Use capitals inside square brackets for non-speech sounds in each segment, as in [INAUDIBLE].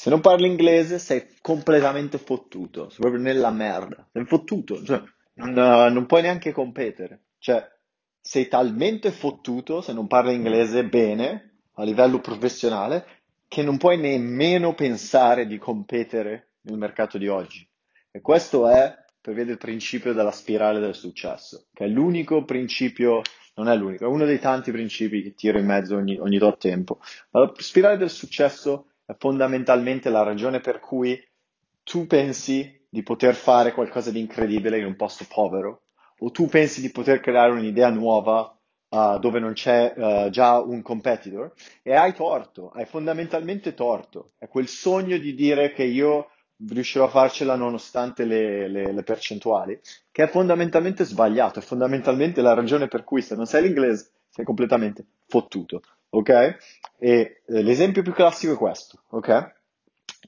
Se non parli inglese sei completamente fottuto, sei proprio nella merda, sei fottuto, cioè, non, non puoi neanche competere, cioè sei talmente fottuto se non parli inglese bene a livello professionale che non puoi nemmeno pensare di competere nel mercato di oggi. E questo è via del principio della spirale del successo, che è l'unico principio, non è l'unico, è uno dei tanti principi che tiro in mezzo ogni, ogni tot tempo. La spirale del successo fondamentalmente la ragione per cui tu pensi di poter fare qualcosa di incredibile in un posto povero, o tu pensi di poter creare un'idea nuova uh, dove non c'è uh, già un competitor, e hai torto, hai fondamentalmente torto. È quel sogno di dire che io riuscirò a farcela nonostante le, le, le, percentuali, che è fondamentalmente sbagliato, è fondamentalmente la ragione per cui se non sai l'inglese sei completamente fottuto, ok? E eh, l'esempio più classico è questo, ok?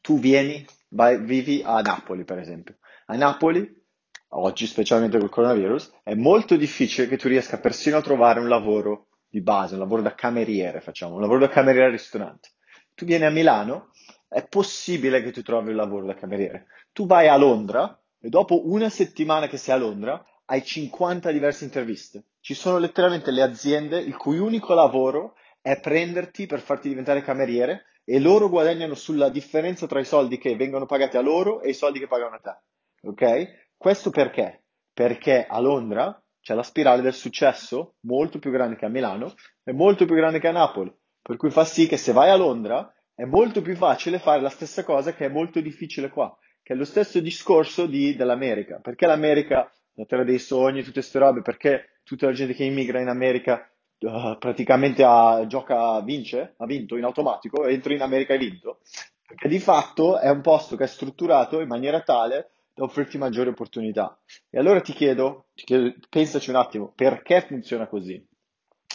Tu vieni, vai, vivi a Napoli, per esempio. A Napoli, oggi specialmente col coronavirus, è molto difficile che tu riesca persino a trovare un lavoro di base, un lavoro da cameriere, facciamo, un lavoro da cameriere al ristorante. Tu vieni a Milano è possibile che tu trovi un lavoro da cameriere. Tu vai a Londra e dopo una settimana che sei a Londra hai 50 diverse interviste. Ci sono letteralmente le aziende il cui unico lavoro è prenderti per farti diventare cameriere e loro guadagnano sulla differenza tra i soldi che vengono pagati a loro e i soldi che pagano a te. Ok? Questo perché? Perché a Londra c'è la spirale del successo molto più grande che a Milano e molto più grande che a Napoli. Per cui fa sì che se vai a Londra è molto più facile fare la stessa cosa che è molto difficile qua, che è lo stesso discorso di, dell'America. Perché l'America, la terra dei sogni, tutte queste robe, perché tutta la gente che immigra in America uh, praticamente ha, gioca, vince, ha vinto in automatico, entro in America e vinto? Perché di fatto è un posto che è strutturato in maniera tale da offrirti maggiori opportunità. E allora ti chiedo, ti chiedo pensaci un attimo, perché funziona così?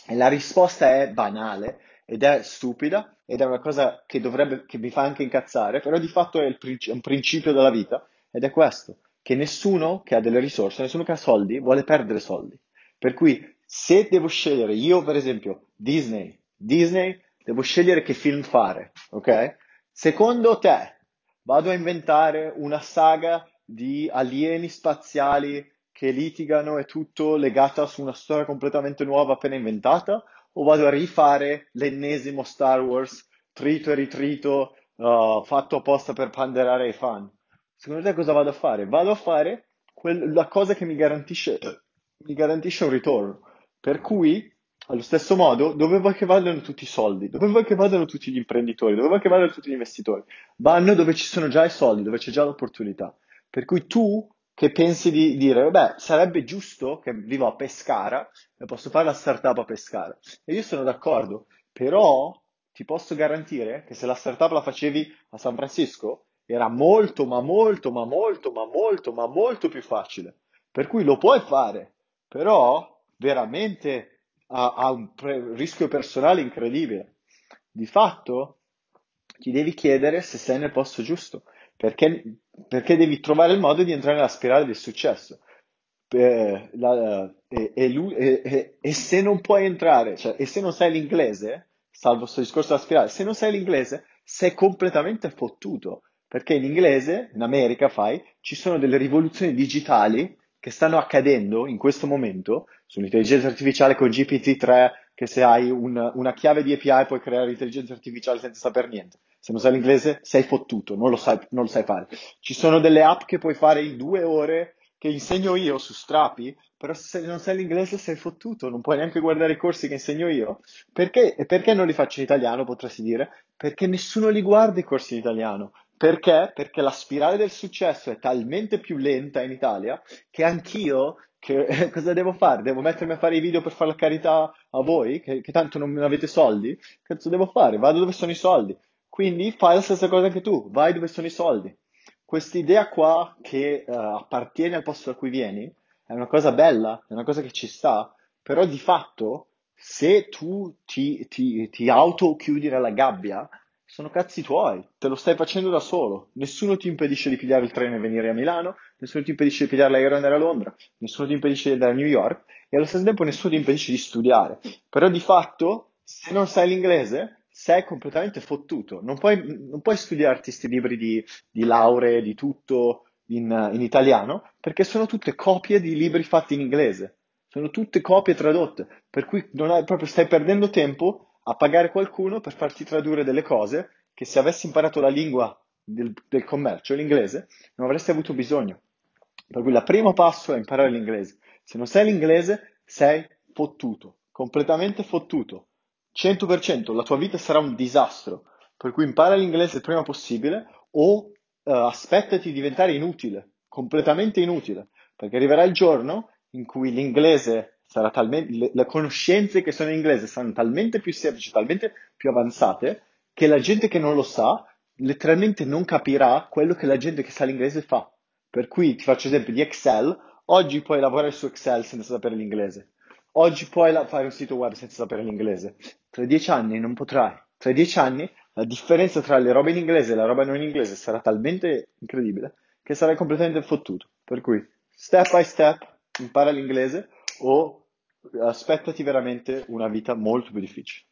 E la risposta è banale ed è stupida ed è una cosa che dovrebbe, che mi fa anche incazzare, però di fatto è, princi- un principio della vita ed è questo, che nessuno che ha delle risorse, nessuno che ha soldi vuole perdere soldi. Per cui se devo scegliere, io per esempio, Disney, Disney, devo scegliere che film fare, ok? Secondo te, vado a inventare una saga di alieni spaziali che litigano e tutto legata su una storia completamente nuova appena inventata? o vado a rifare l'ennesimo Star Wars trito e ritrito uh, fatto apposta per panderare ai fan? Secondo te cosa vado a fare? Vado a fare quel, la cosa che mi garantisce, mi garantisce un ritorno. Per cui, allo stesso modo, dove vuoi che vadano tutti i soldi? Dove vuoi che vadano tutti gli imprenditori? Dove vuoi che vadano tutti gli investitori? Vanno dove ci sono già i soldi, dove c'è già l'opportunità. Per cui tu che pensi di dire, vabbè, sarebbe giusto che vivo a Pescara e posso fare la startup a Pescara. E io sono d'accordo, però ti posso garantire che se la startup la facevi a San Francisco era molto, ma molto, ma molto, ma molto, ma molto più facile. Per cui lo puoi fare, però veramente ha, ha un pre- rischio personale incredibile. Di fatto ti devi chiedere se sei nel posto giusto perché, perché devi trovare il modo di entrare nella spirale del successo. Eh, la, e, e, lui, e, se non puoi entrare, cioè, e se non sai l'inglese, salvo questo discorso della spirale, se non sai l'inglese sei completamente fottuto, perché in inglese, in America fai, ci sono delle rivoluzioni digitali che stanno accadendo in questo momento sull'intelligenza artificiale con GPT-3, che se hai un, una chiave di API puoi creare l'intelligenza artificiale senza saper niente. Se non sai l'inglese sei fottuto, non lo sai, non lo sai fare. Ci sono delle app che puoi fare in due ore che insegno io su Strapi, però se non sai l'inglese sei fottuto, non puoi neanche guardare i corsi che insegno io. Perché? Perché non li faccio in italiano, potresti dire? Perché nessuno li guarda i corsi in italiano. Perché? Perché la spirale del successo è talmente più lenta in Italia che anch'io che, [LAUGHS] cosa devo fare? Devo mettermi a fare i video per fare la carità a voi, che, che tanto non avete soldi? Cazzo devo fare? Vado dove sono i soldi. Quindi fai la stessa cosa anche tu, vai dove sono i soldi. Quest'idea qua che uh, appartiene al posto da cui vieni è una cosa bella, è una cosa che ci sta, però di fatto se tu ti, ti, ti autochiudi nella gabbia, sono cazzi tuoi, te lo stai facendo da solo. Nessuno ti impedisce di pigliare il treno e venire a Milano, nessuno ti impedisce di pigliare l'aereo e andare a Londra, nessuno ti impedisce di andare a New York e allo stesso tempo nessuno ti impedisce di studiare. Però di fatto, se non sai l'inglese, sei completamente fottuto. Non puoi, non puoi studiarti questi libri di, di lauree, di tutto in, in italiano, perché sono tutte copie di libri fatti in inglese. Sono tutte copie tradotte, per cui hai, proprio stai perdendo tempo a pagare qualcuno per farti tradurre delle cose che se avessi imparato la lingua del, del commercio, l'inglese, non avresti avuto bisogno. Per cui il primo passo è imparare l'inglese. Se non sai l'inglese, sei fottuto, completamente fottuto. 100%, la tua vita sarà un disastro. Per cui impara l'inglese il prima possibile o uh, aspettati di diventare inutile, completamente inutile, perché arriverà il giorno in cui l'inglese sarà talmente, le, le conoscenze che sono in inglese saranno talmente più semplici, talmente più avanzate, che la gente che non lo sa letteralmente non capirà quello che la gente che sa l'inglese fa. Per cui ti faccio esempio di Excel, oggi puoi lavorare su Excel senza sapere l'inglese. Oggi puoi fare un sito web senza sapere l'inglese. Tra dieci anni non potrai. Tra dieci anni la differenza tra le robe in inglese e la roba non in inglese sarà talmente incredibile che sarai completamente fottuto. Per cui, step by step, impara l'inglese o aspettati veramente una vita molto più difficile.